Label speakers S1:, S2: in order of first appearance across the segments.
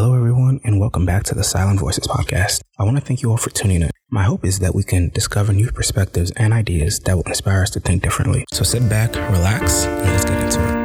S1: Hello, everyone, and welcome back to the Silent Voices podcast. I want to thank you all for tuning in. My hope is that we can discover new perspectives and ideas that will inspire us to think differently. So sit back, relax, and let's get into it.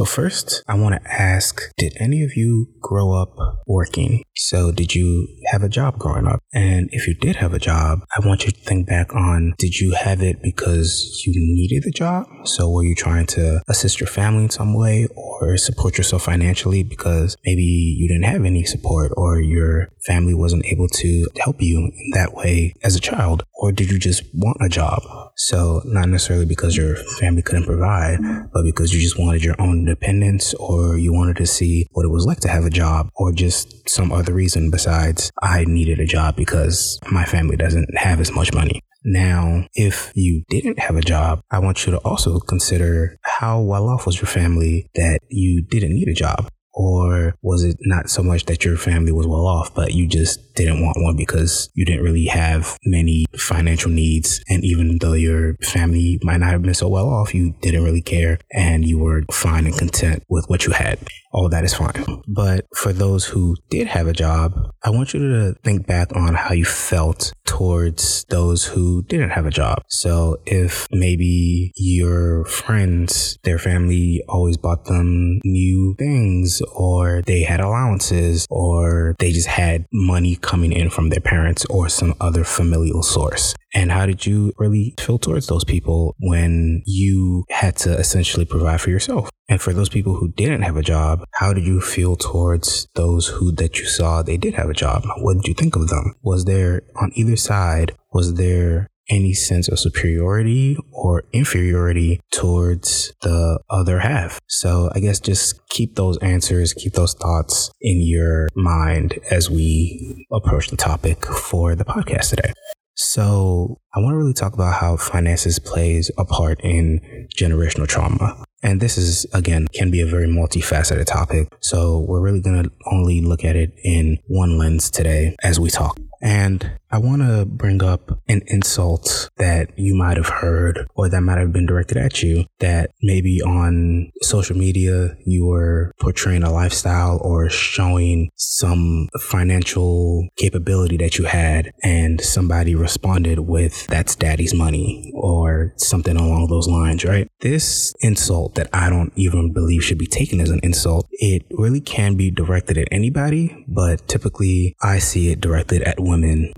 S1: So, first, I want to ask Did any of you grow up working? So, did you have a job growing up? And if you did have a job, I want you to think back on did you have it because you needed the job? So, were you trying to assist your family in some way or support yourself financially because maybe you didn't have any support or your family wasn't able to help you in that way as a child? Or did you just want a job? So, not necessarily because your family couldn't provide, but because you just wanted your own independence or you wanted to see what it was like to have a job or just some other reason besides I needed a job because my family doesn't have as much money. Now, if you didn't have a job, I want you to also consider how well off was your family that you didn't need a job. Or was it not so much that your family was well off, but you just didn't want one because you didn't really have many financial needs? And even though your family might not have been so well off, you didn't really care and you were fine and content with what you had. All that is fine. But for those who did have a job, I want you to think back on how you felt towards those who didn't have a job. So if maybe your friends, their family always bought them new things or they had allowances or they just had money coming in from their parents or some other familial source. And how did you really feel towards those people when you had to essentially provide for yourself? And for those people who didn't have a job, how did you feel towards those who that you saw they did have a job? What did you think of them? Was there on either side, was there any sense of superiority or inferiority towards the other half. So I guess just keep those answers, keep those thoughts in your mind as we approach the topic for the podcast today. So I want to really talk about how finances plays a part in generational trauma. And this is, again, can be a very multifaceted topic. So we're really going to only look at it in one lens today as we talk. And I want to bring up an insult that you might have heard or that might have been directed at you that maybe on social media you were portraying a lifestyle or showing some financial capability that you had and somebody responded with that's daddy's money or something along those lines, right? This insult that I don't even believe should be taken as an insult, it really can be directed at anybody, but typically I see it directed at women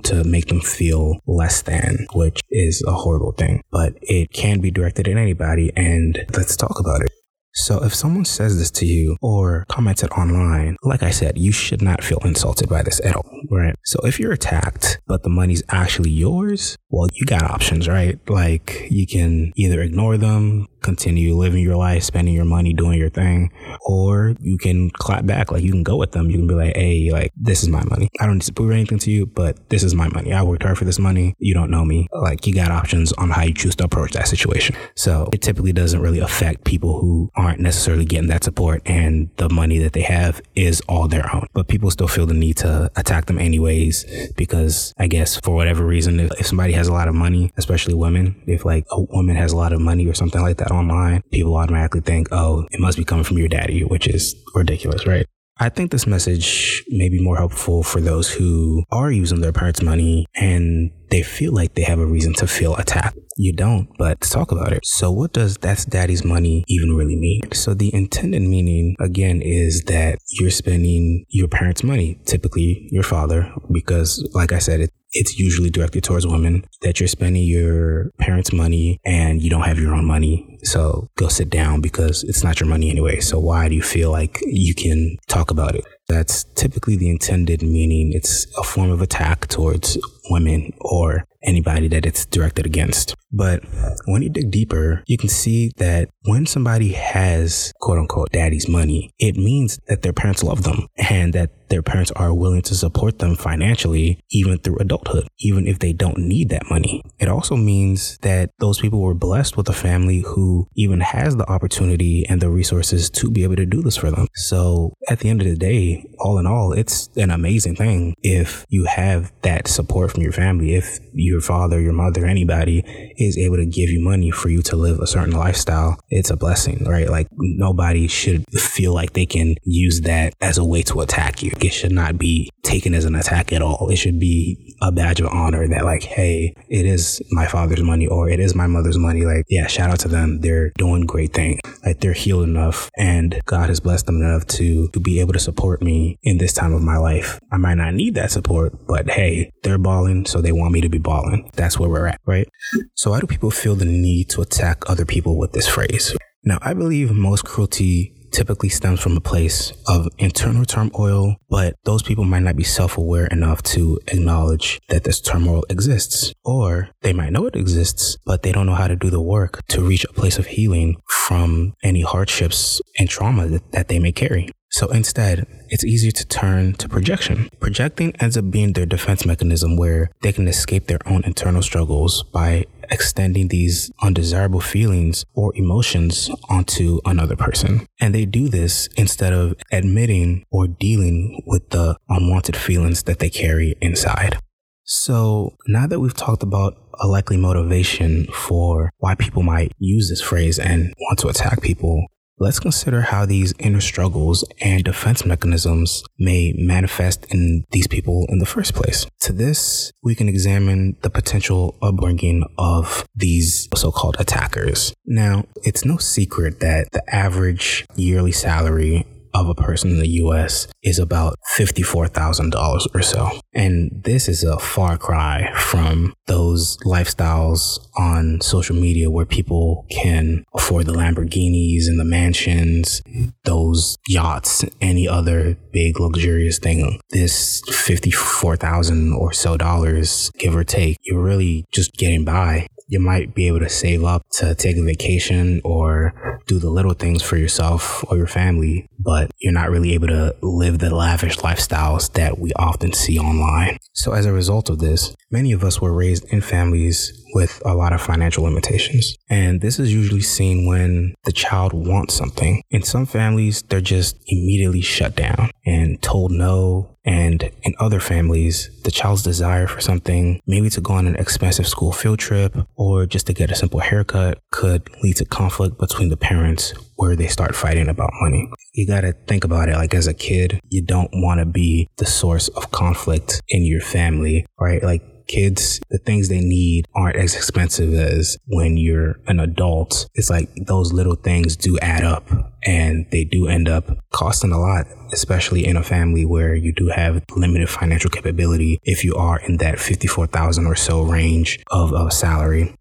S1: to make them feel less than, which is a horrible thing. But it can be directed at anybody, and let's talk about it. So if someone says this to you or comments it online, like I said, you should not feel insulted by this at all, right? So if you're attacked, but the money's actually yours, well, you got options, right? Like you can either ignore them, continue living your life, spending your money, doing your thing, or you can clap back. Like you can go with them. You can be like, hey, like this is my money. I don't need to prove anything to you, but this is my money. I worked hard for this money. You don't know me. Like you got options on how you choose to approach that situation. So it typically doesn't really affect people who aren't necessarily getting that support and the money that they have is all their own. But people still feel the need to attack them anyways because I guess for whatever reason, if, if somebody has a lot of money, especially women, if like a woman has a lot of money or something like that online, people automatically think, oh, it must be coming from your daddy, which is ridiculous, right? I think this message may be more helpful for those who are using their parents' money and they feel like they have a reason to feel attacked. You don't, but let's talk about it. So, what does that's daddy's money even really mean? So, the intended meaning, again, is that you're spending your parents' money, typically your father, because, like I said, it, it's usually directed towards women that you're spending your parents' money and you don't have your own money. So go sit down because it's not your money anyway. So why do you feel like you can talk about it? That's typically the intended meaning. It's a form of attack towards women or anybody that it's directed against. But when you dig deeper, you can see that when somebody has quote unquote daddy's money, it means that their parents love them and that their parents are willing to support them financially, even through adulthood, even if they don't need that money. It also means that those people were blessed with a family who even has the opportunity and the resources to be able to do this for them. So at the end of the day, all in all, it's an amazing thing if you have that support from your family. If your father, your mother, anybody is able to give you money for you to live a certain lifestyle, it's a blessing, right? Like nobody should feel like they can use that as a way to attack you it should not be taken as an attack at all. It should be a badge of honor that like, hey, it is my father's money or it is my mother's money. Like, yeah, shout out to them. They're doing great things. Like they're healed enough and God has blessed them enough to, to be able to support me in this time of my life. I might not need that support, but hey, they're balling. So they want me to be balling. That's where we're at, right? So why do people feel the need to attack other people with this phrase? Now, I believe most cruelty typically stems from a place of internal turmoil, but those people might not be self aware enough to acknowledge that this turmoil exists. Or they might know it exists, but they don't know how to do the work to reach a place of healing from any hardships and trauma that, that they may carry. So instead, it's easier to turn to projection. Projecting ends up being their defense mechanism where they can escape their own internal struggles by extending these undesirable feelings or emotions onto another person. And they do this instead of admitting or dealing with the unwanted feelings that they carry inside. So now that we've talked about a likely motivation for why people might use this phrase and want to attack people, Let's consider how these inner struggles and defense mechanisms may manifest in these people in the first place. To this, we can examine the potential upbringing of these so called attackers. Now, it's no secret that the average yearly salary of a person in the US is about $54,000 or so. And this is a far cry from those lifestyles on social media where people can afford the Lamborghinis and the mansions, those yachts, any other big luxurious thing. This 54,000 or so dollars, give or take, you're really just getting by you might be able to save up to take a vacation or do the little things for yourself or your family, but you're not really able to live the lavish lifestyles that we often see online. So as a result of this, many of us were raised in families with a lot of financial limitations. And this is usually seen when the child wants something. In some families, they're just immediately shut down and told no. And in other families, the child's desire for something, maybe to go on an expensive school field trip or just to get a simple haircut, could lead to conflict between the parents where they start fighting about money. You got to think about it like as a kid, you don't want to be the source of conflict in your family, right? Like kids, the things they need aren't as expensive as when you're an adult. It's like those little things do add up and they do end up costing a lot, especially in a family where you do have limited financial capability if you are in that 54,000 or so range of, salary.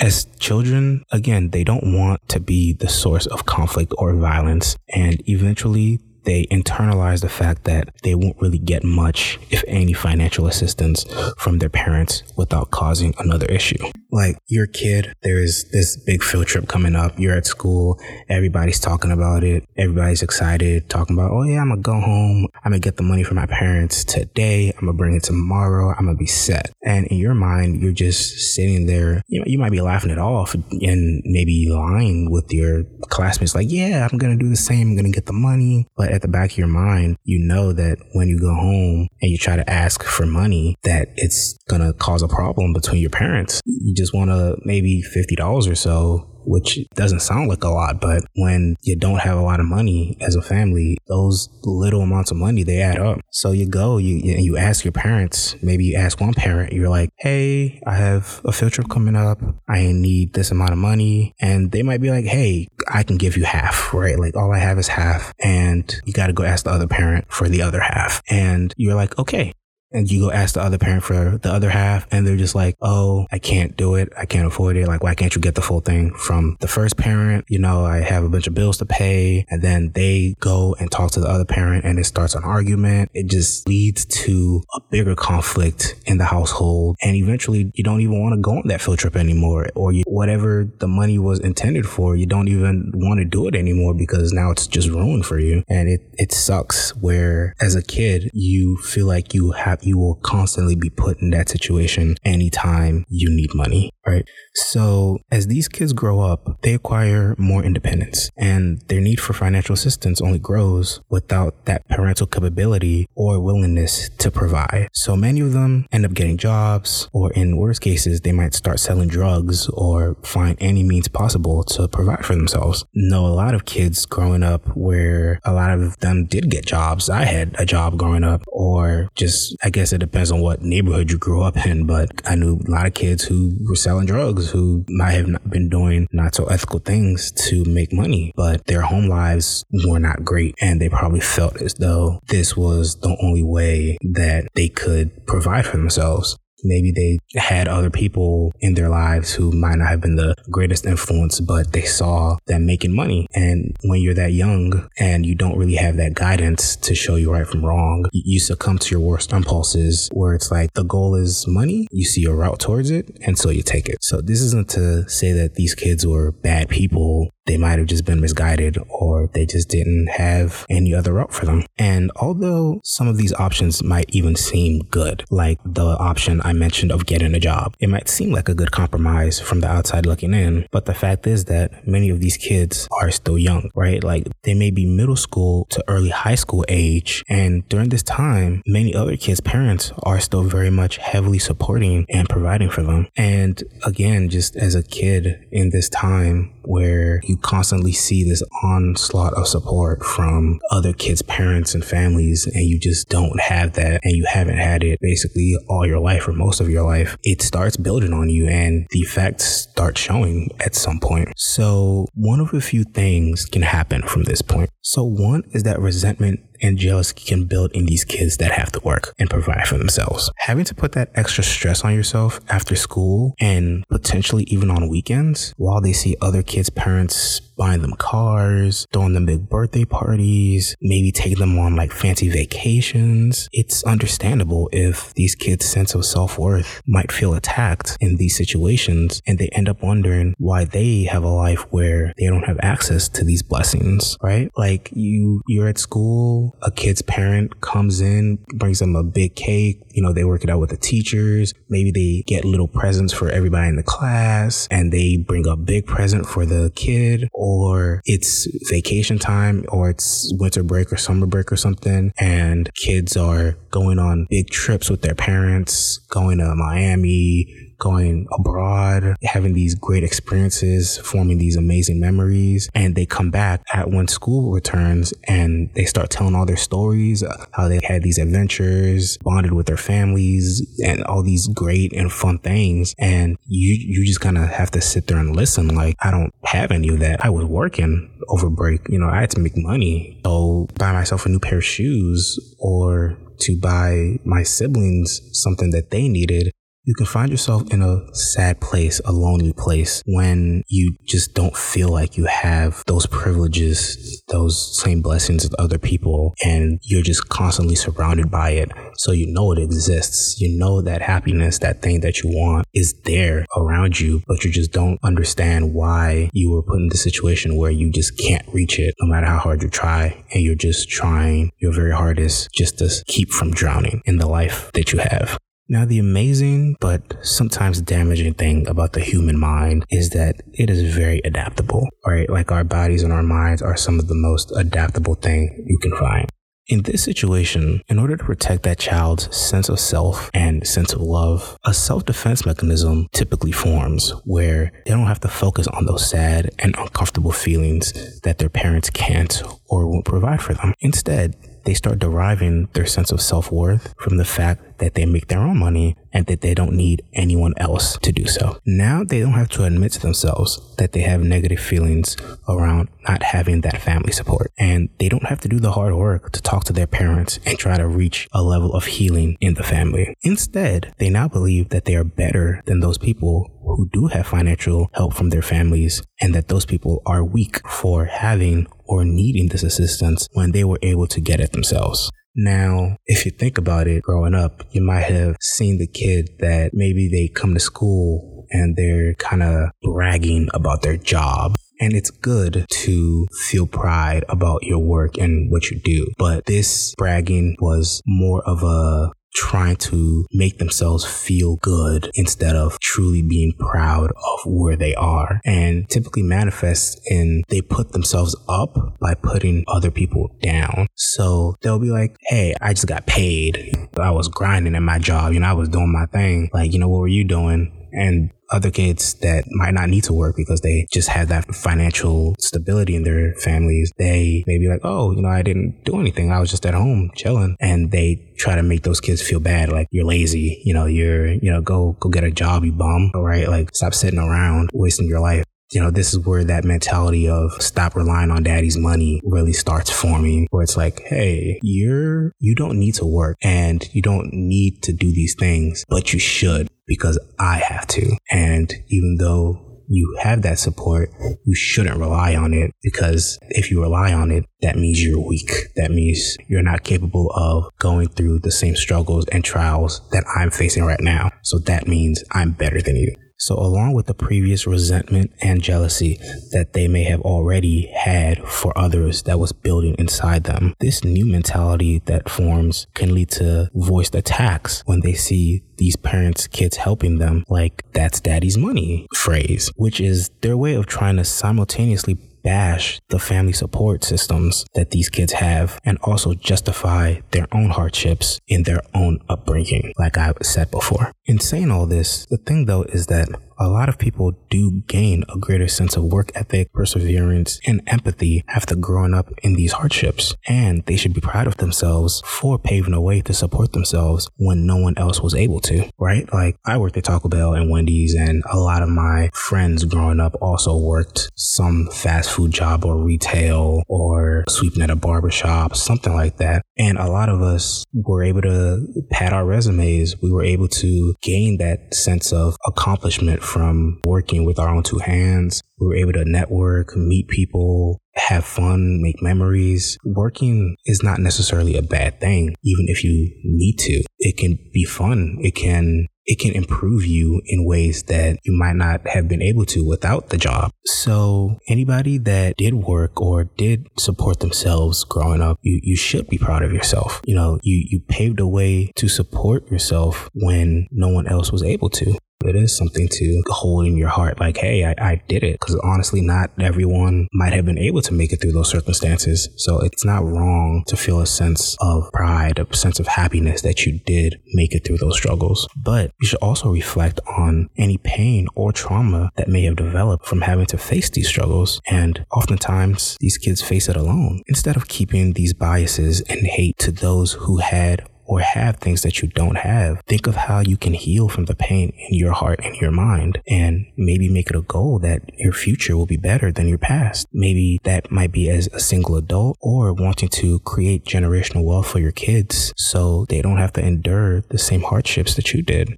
S1: As children, again, they don't want to be the source of conflict or violence. And eventually they internalize the fact that they won't really get much, if any, financial assistance from their parents without causing another issue. Like your kid, there's this big field trip coming up. You're at school. Everybody's talking about it. Everybody's excited, talking about, oh yeah, I'm gonna go home. I'm gonna get the money from my parents today. I'm gonna bring it tomorrow. I'm gonna be set. And in your mind, you're just sitting there. You know, you might be laughing it off and maybe lying with your classmates, like, yeah, I'm gonna do the same. I'm gonna get the money. But at the back of your mind, you know that when you go home and you try to ask for money, that it's gonna cause a problem between your parents. You just want to maybe $50 or so which doesn't sound like a lot, but when you don't have a lot of money as a family, those little amounts of money they add up. So you go, you you ask your parents. Maybe you ask one parent, you're like, "Hey, I have a field trip coming up. I need this amount of money," and they might be like, "Hey, I can give you half, right? Like all I have is half, and you got to go ask the other parent for the other half." And you're like, "Okay." And you go ask the other parent for the other half and they're just like, oh, I can't do it. I can't afford it. Like, why can't you get the full thing from the first parent? You know, I have a bunch of bills to pay. And then they go and talk to the other parent and it starts an argument. It just leads to a bigger conflict in the household. And eventually you don't even want to go on that field trip anymore or you, whatever the money was intended for, you don't even want to do it anymore because now it's just ruined for you. And it, it sucks where as a kid, you feel like you have, you will constantly be put in that situation anytime you need money, right? So as these kids grow up, they acquire more independence and their need for financial assistance only grows without that parental capability or willingness to provide. So many of them end up getting jobs or in worst cases, they might start selling drugs or find any means possible to provide for themselves. Know a lot of kids growing up where a lot of them did get jobs. I had a job growing up or just, I guess it depends on what neighborhood you grew up in, but I knew a lot of kids who were selling drugs who might have not been doing not so ethical things to make money, but their home lives were not great. And they probably felt as though this was the only way that they could provide for themselves. Maybe they had other people in their lives who might not have been the greatest influence, but they saw them making money. And when you're that young and you don't really have that guidance to show you right from wrong, you succumb to your worst impulses where it's like the goal is money. You see a route towards it. And so you take it. So this isn't to say that these kids were bad people they might have just been misguided or they just didn't have any other route for them. And although some of these options might even seem good, like the option I mentioned of getting a job, it might seem like a good compromise from the outside looking in. But the fact is that many of these kids are still young, right? Like they may be middle school to early high school age. And during this time, many other kids' parents are still very much heavily supporting and providing for them. And again, just as a kid in this time where you you constantly see this onslaught of support from other kids' parents and families, and you just don't have that, and you haven't had it basically all your life or most of your life, it starts building on you and the effects start showing at some point. So, one of a few things can happen from this point. So, one is that resentment and jealousy can build in these kids that have to work and provide for themselves. Having to put that extra stress on yourself after school and potentially even on weekends while they see other kids' parents buying them cars, throwing them big birthday parties, maybe taking them on like fancy vacations. It's understandable if these kids' sense of self worth might feel attacked in these situations and they end up wondering why they have a life where they don't have access to these blessings, right? Like you, you're at school, a kid's parent comes in, brings them a big cake, you know, they work it out with the teachers. Maybe they get little presents for everybody in the class and they bring a big present for the kid or it's vacation time or it's winter break or summer break or something and kids are going on big trips with their parents, going to Miami, going abroad, having these great experiences, forming these amazing memories. And they come back at when school returns and they start telling all their stories, how they had these adventures, bonded with their families and all these great and fun things. And you, you just kind of have to sit there and listen. Like, I don't have any of that. I was working over break. You know, I had to make money. So buy myself a new pair of shoes or to buy my siblings something that they needed you can find yourself in a sad place, a lonely place when you just don't feel like you have those privileges, those same blessings as other people, and you're just constantly surrounded by it. So you know it exists. You know that happiness, that thing that you want is there around you, but you just don't understand why you were put in the situation where you just can't reach it no matter how hard you try. And you're just trying your very hardest just to keep from drowning in the life that you have. Now, the amazing but sometimes damaging thing about the human mind is that it is very adaptable, right? Like our bodies and our minds are some of the most adaptable thing you can find. In this situation, in order to protect that child's sense of self and sense of love, a self defense mechanism typically forms where they don't have to focus on those sad and uncomfortable feelings that their parents can't or won't provide for them. Instead, they start deriving their sense of self worth from the fact that they make their own money and that they don't need anyone else to do so. Now they don't have to admit to themselves that they have negative feelings around not having that family support. And they don't have to do the hard work to talk to their parents and try to reach a level of healing in the family. Instead, they now believe that they are better than those people who do have financial help from their families and that those people are weak for having or needing this assistance when they were able to get it themselves. Now, if you think about it growing up, you might have seen the kid that maybe they come to school and they're kind of bragging about their job. And it's good to feel pride about your work and what you do. But this bragging was more of a trying to make themselves feel good instead of truly being proud of where they are and typically manifests in they put themselves up by putting other people down. So they'll be like, Hey, I just got paid. I was grinding at my job. You know, I was doing my thing. Like, you know, what were you doing? And other kids that might not need to work because they just have that financial stability in their families, they may be like, oh, you know, I didn't do anything. I was just at home chilling. And they try to make those kids feel bad. Like you're lazy, you know, you're, you know, go, go get a job, you bum. All right. Like stop sitting around wasting your life you know, this is where that mentality of stop relying on daddy's money really starts forming where it's like, Hey, you're, you don't need to work and you don't need to do these things, but you should because I have to. And even though you have that support, you shouldn't rely on it because if you rely on it, that means you're weak. That means you're not capable of going through the same struggles and trials that I'm facing right now. So that means I'm better than you. So, along with the previous resentment and jealousy that they may have already had for others that was building inside them, this new mentality that forms can lead to voiced attacks when they see these parents' kids helping them, like that's daddy's money phrase, which is their way of trying to simultaneously bash the family support systems that these kids have and also justify their own hardships in their own upbringing, like I said before. In saying all this, the thing though is that a lot of people do gain a greater sense of work ethic, perseverance, and empathy after growing up in these hardships. And they should be proud of themselves for paving a way to support themselves when no one else was able to, right? Like I worked at Taco Bell and Wendy's and a lot of my friends growing up also worked some fast food job or retail or sweeping at a barbershop, something like that. And a lot of us were able to pad our resumes. We were able to gain that sense of accomplishment from working with our own two hands. We were able to network, meet people, have fun, make memories. Working is not necessarily a bad thing, even if you need to. It can be fun. It can it can improve you in ways that you might not have been able to without the job. So anybody that did work or did support themselves growing up, you, you should be proud of yourself. You know, you, you paved a way to support yourself when no one else was able to it is something to hold in your heart like, hey, I, I did it. Because honestly, not everyone might have been able to make it through those circumstances. So it's not wrong to feel a sense of pride, a sense of happiness that you did make it through those struggles. But you should also reflect on any pain or trauma that may have developed from having to face these struggles. And oftentimes, these kids face it alone. Instead of keeping these biases and hate to those who had or have things that you don't have, think of how you can heal from the pain in your heart and your mind and maybe make it a goal that your future will be better than your past. Maybe that might be as a single adult or wanting to create generational wealth for your kids so they don't have to endure the same hardships that you did.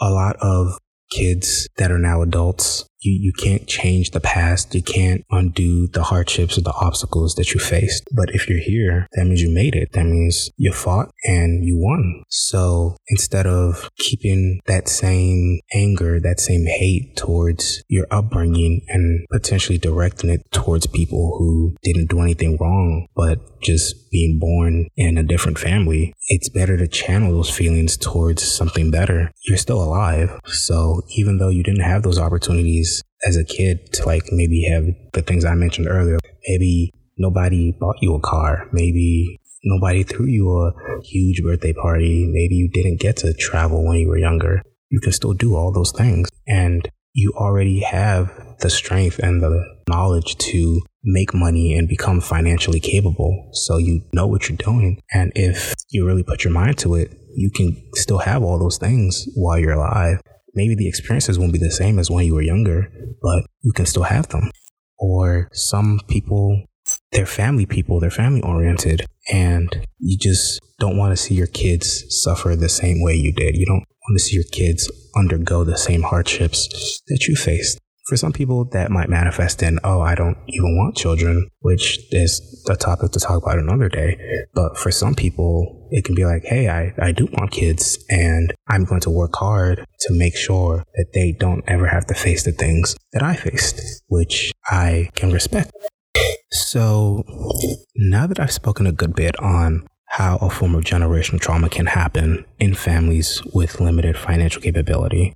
S1: A lot of kids that are now adults you, you can't change the past. You can't undo the hardships or the obstacles that you faced. But if you're here, that means you made it. That means you fought and you won. So instead of keeping that same anger, that same hate towards your upbringing and potentially directing it towards people who didn't do anything wrong, but just being born in a different family, it's better to channel those feelings towards something better. You're still alive. So even though you didn't have those opportunities, as a kid to like maybe have the things I mentioned earlier. Maybe nobody bought you a car. Maybe nobody threw you a huge birthday party. Maybe you didn't get to travel when you were younger. You can still do all those things. And you already have the strength and the knowledge to make money and become financially capable. So you know what you're doing. And if you really put your mind to it, you can still have all those things while you're alive. Maybe the experiences won't be the same as when you were younger, but you can still have them. Or some people, they're family people, they're family oriented, and you just don't want to see your kids suffer the same way you did. You don't want to see your kids undergo the same hardships that you faced. For some people, that might manifest in, oh, I don't even want children, which is a topic to talk about another day. But for some people, it can be like, hey, I, I do want kids and I'm going to work hard to make sure that they don't ever have to face the things that I faced, which I can respect. So now that I've spoken a good bit on how a form of generational trauma can happen in families with limited financial capability.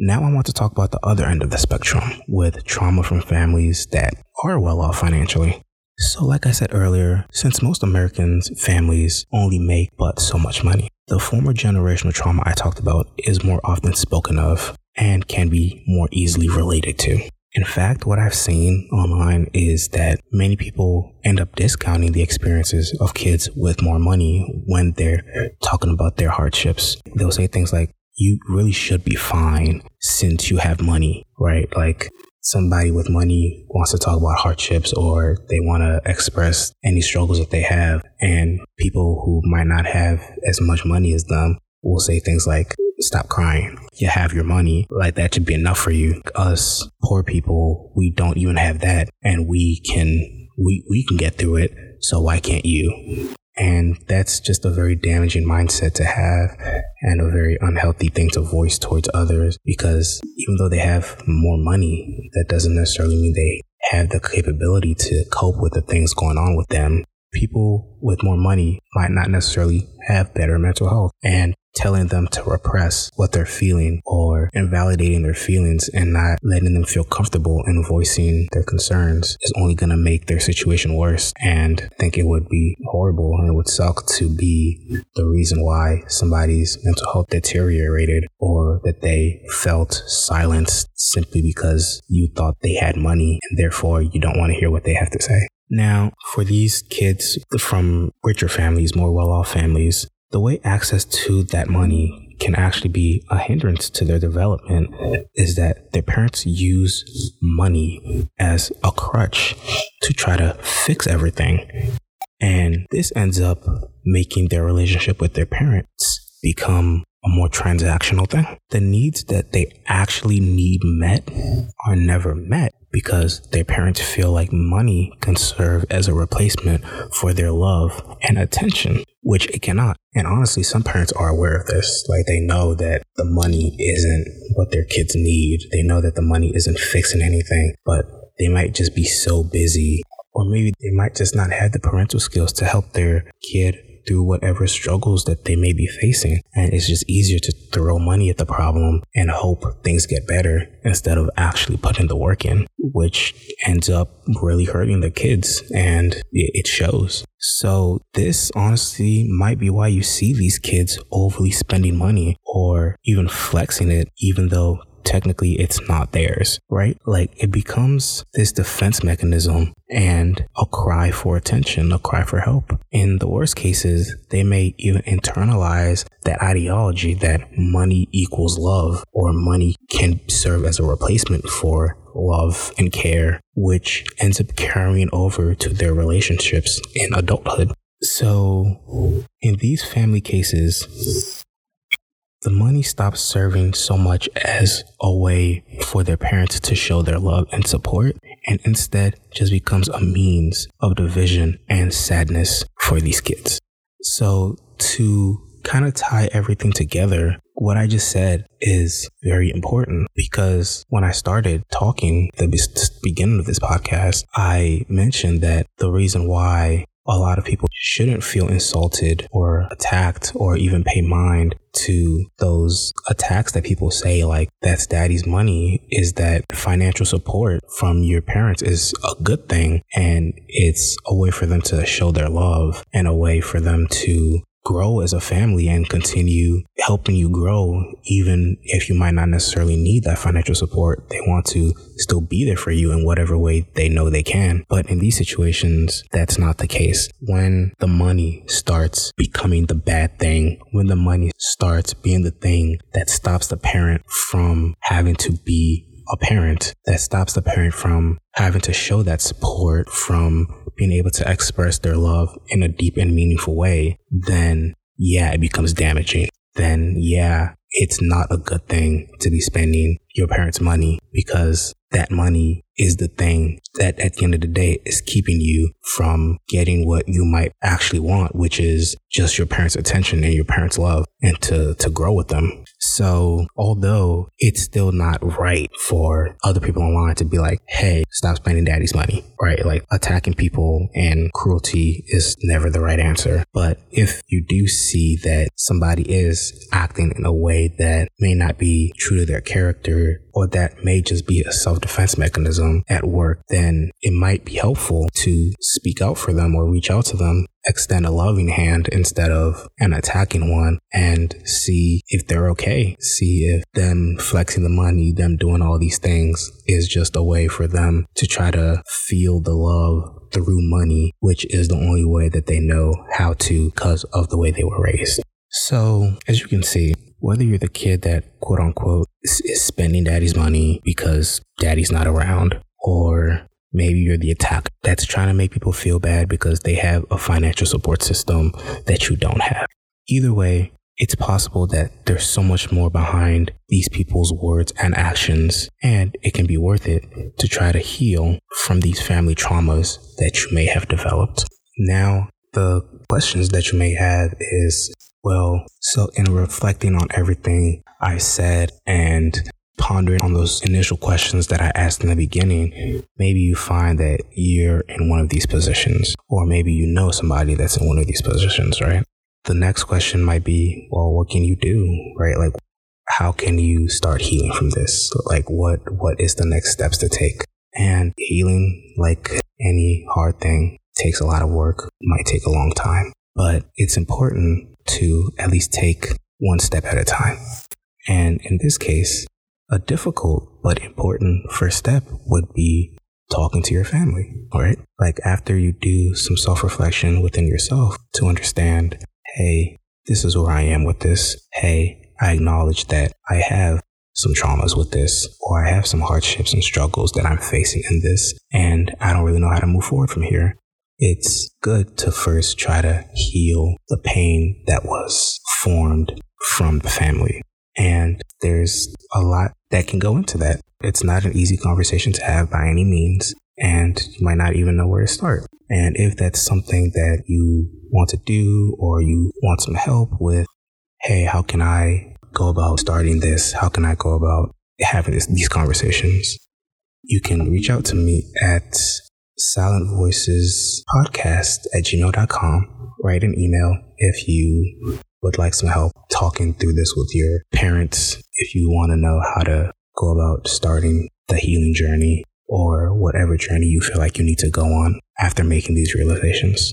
S1: Now, I want to talk about the other end of the spectrum with trauma from families that are well off financially. So, like I said earlier, since most Americans' families only make but so much money, the former generational trauma I talked about is more often spoken of and can be more easily related to. In fact, what I've seen online is that many people end up discounting the experiences of kids with more money when they're talking about their hardships. They'll say things like, you really should be fine since you have money, right? Like somebody with money wants to talk about hardships or they want to express any struggles that they have. And people who might not have as much money as them will say things like, stop crying. You have your money. Like that should be enough for you. Us poor people, we don't even have that and we can, we, we can get through it. So why can't you? And that's just a very damaging mindset to have and a very unhealthy thing to voice towards others because even though they have more money, that doesn't necessarily mean they have the capability to cope with the things going on with them. People with more money might not necessarily have better mental health. And telling them to repress what they're feeling or invalidating their feelings and not letting them feel comfortable in voicing their concerns is only going to make their situation worse. And I think it would be horrible and it would suck to be the reason why somebody's mental health deteriorated or that they felt silenced simply because you thought they had money and therefore you don't want to hear what they have to say. Now, for these kids from richer families, more well off families, the way access to that money can actually be a hindrance to their development is that their parents use money as a crutch to try to fix everything. And this ends up making their relationship with their parents become a more transactional thing. The needs that they actually need met are never met because their parents feel like money can serve as a replacement for their love and attention, which it cannot. And honestly, some parents are aware of this. Like they know that the money isn't what their kids need. They know that the money isn't fixing anything, but they might just be so busy or maybe they might just not have the parental skills to help their kid through whatever struggles that they may be facing. And it's just easier to throw money at the problem and hope things get better instead of actually putting the work in, which ends up really hurting the kids and it shows. So this honestly might be why you see these kids overly spending money or even flexing it, even though technically it's not theirs, right? Like it becomes this defense mechanism and a cry for attention, a cry for help. In the worst cases, they may even internalize that ideology that money equals love or money can serve as a replacement for love and care, which ends up carrying over to their relationships in adulthood. So, in these family cases, the money stops serving so much as a way for their parents to show their love and support, and instead just becomes a means of division and sadness for these kids. So, to kind of tie everything together, what I just said is very important because when I started talking the beginning of this podcast, I mentioned that the reason why a lot of people shouldn't feel insulted or attacked or even pay mind to those attacks that people say like that's daddy's money is that financial support from your parents is a good thing and it's a way for them to show their love and a way for them to grow as a family and continue helping you grow, even if you might not necessarily need that financial support. They want to still be there for you in whatever way they know they can. But in these situations, that's not the case. When the money starts becoming the bad thing, when the money starts being the thing that stops the parent from having to be a parent that stops the parent from having to show that support, from being able to express their love in a deep and meaningful way, then yeah, it becomes damaging. Then yeah, it's not a good thing to be spending your parents' money because that money is the thing that at the end of the day is keeping you from getting what you might actually want, which is just your parents' attention and your parents' love and to, to grow with them. So although it's still not right for other people online to be like, Hey, stop spending daddy's money, right? Like attacking people and cruelty is never the right answer. But if you do see that somebody is acting in a way that may not be true to their character or that may just be a self defense mechanism at work, then it might be helpful to speak out for them or reach out to them, extend a loving hand instead of an attacking one and see if they're okay. See if them flexing the money, them doing all these things is just a way for them to try to feel the love through money, which is the only way that they know how to because of the way they were raised. So, as you can see, whether you're the kid that quote unquote is, is spending daddy's money because daddy's not around, or maybe you're the attacker that's trying to make people feel bad because they have a financial support system that you don't have. Either way, it's possible that there's so much more behind these people's words and actions, and it can be worth it to try to heal from these family traumas that you may have developed. Now, the questions that you may have is well. So, in reflecting on everything I said and pondering on those initial questions that I asked in the beginning, maybe you find that you're in one of these positions, or maybe you know somebody that's in one of these positions, right? The next question might be, well, what can you do, right? Like, how can you start healing from this? Like, what what is the next steps to take? And healing, like any hard thing, takes a lot of work, might take a long time, but it's important to at least take one step at a time. And in this case, a difficult but important first step would be talking to your family, right? Like after you do some self reflection within yourself to understand, hey, this is where I am with this. Hey, I acknowledge that I have some traumas with this, or I have some hardships and struggles that I'm facing in this, and I don't really know how to move forward from here it's good to first try to heal the pain that was formed from the family. And there's a lot that can go into that. It's not an easy conversation to have by any means, and you might not even know where to start. And if that's something that you want to do or you want some help with, hey, how can I go about starting this? How can I go about having this, these conversations? You can reach out to me at silent voices podcast at gmail.com. Write an email if you would like some help talking through this with your parents. If you want to know how to go about starting the healing journey or whatever journey you feel like you need to go on after making these realizations.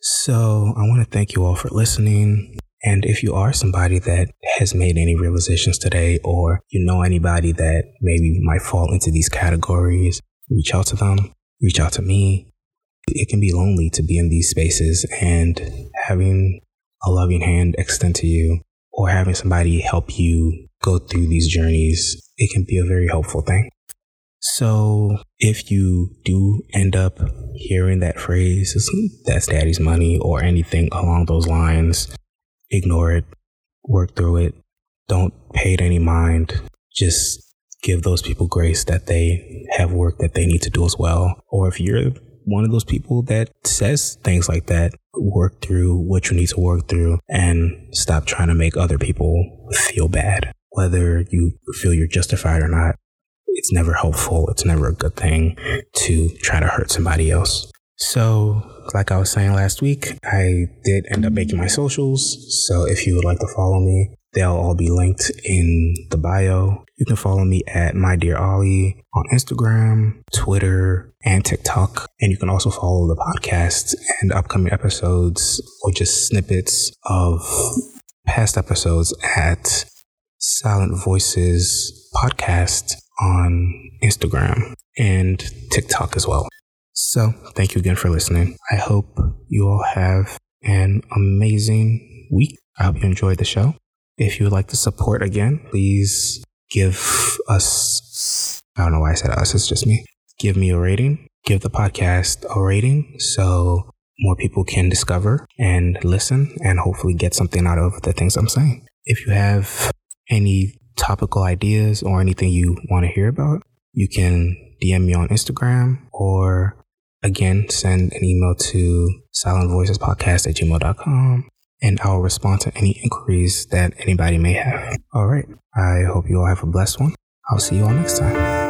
S1: So I want to thank you all for listening. And if you are somebody that has made any realizations today, or you know anybody that maybe might fall into these categories, reach out to them reach out to me. It can be lonely to be in these spaces and having a loving hand extend to you or having somebody help you go through these journeys, it can be a very helpful thing. So if you do end up hearing that phrase, that's daddy's money or anything along those lines, ignore it, work through it. Don't pay it any mind. Just give those people grace that they have work that they need to do as well. Or if you're one of those people that says things like that, work through what you need to work through and stop trying to make other people feel bad. Whether you feel you're justified or not, it's never helpful. It's never a good thing to try to hurt somebody else. So, like I was saying last week, I did end up making my socials. So, if you would like to follow me, They'll all be linked in the bio. You can follow me at My Dear Ollie on Instagram, Twitter, and TikTok. And you can also follow the podcast and upcoming episodes or just snippets of past episodes at Silent Voices Podcast on Instagram and TikTok as well. So, thank you again for listening. I hope you all have an amazing week. I hope you enjoyed the show. If you would like to support again, please give us, I don't know why I said us, it's just me. Give me a rating. Give the podcast a rating so more people can discover and listen and hopefully get something out of the things I'm saying. If you have any topical ideas or anything you want to hear about, you can DM me on Instagram or again send an email to silentvoicespodcast at gmail.com and I'll respond to any inquiries that anybody may have. All right. I hope you all have a blessed one. I'll see you all next time.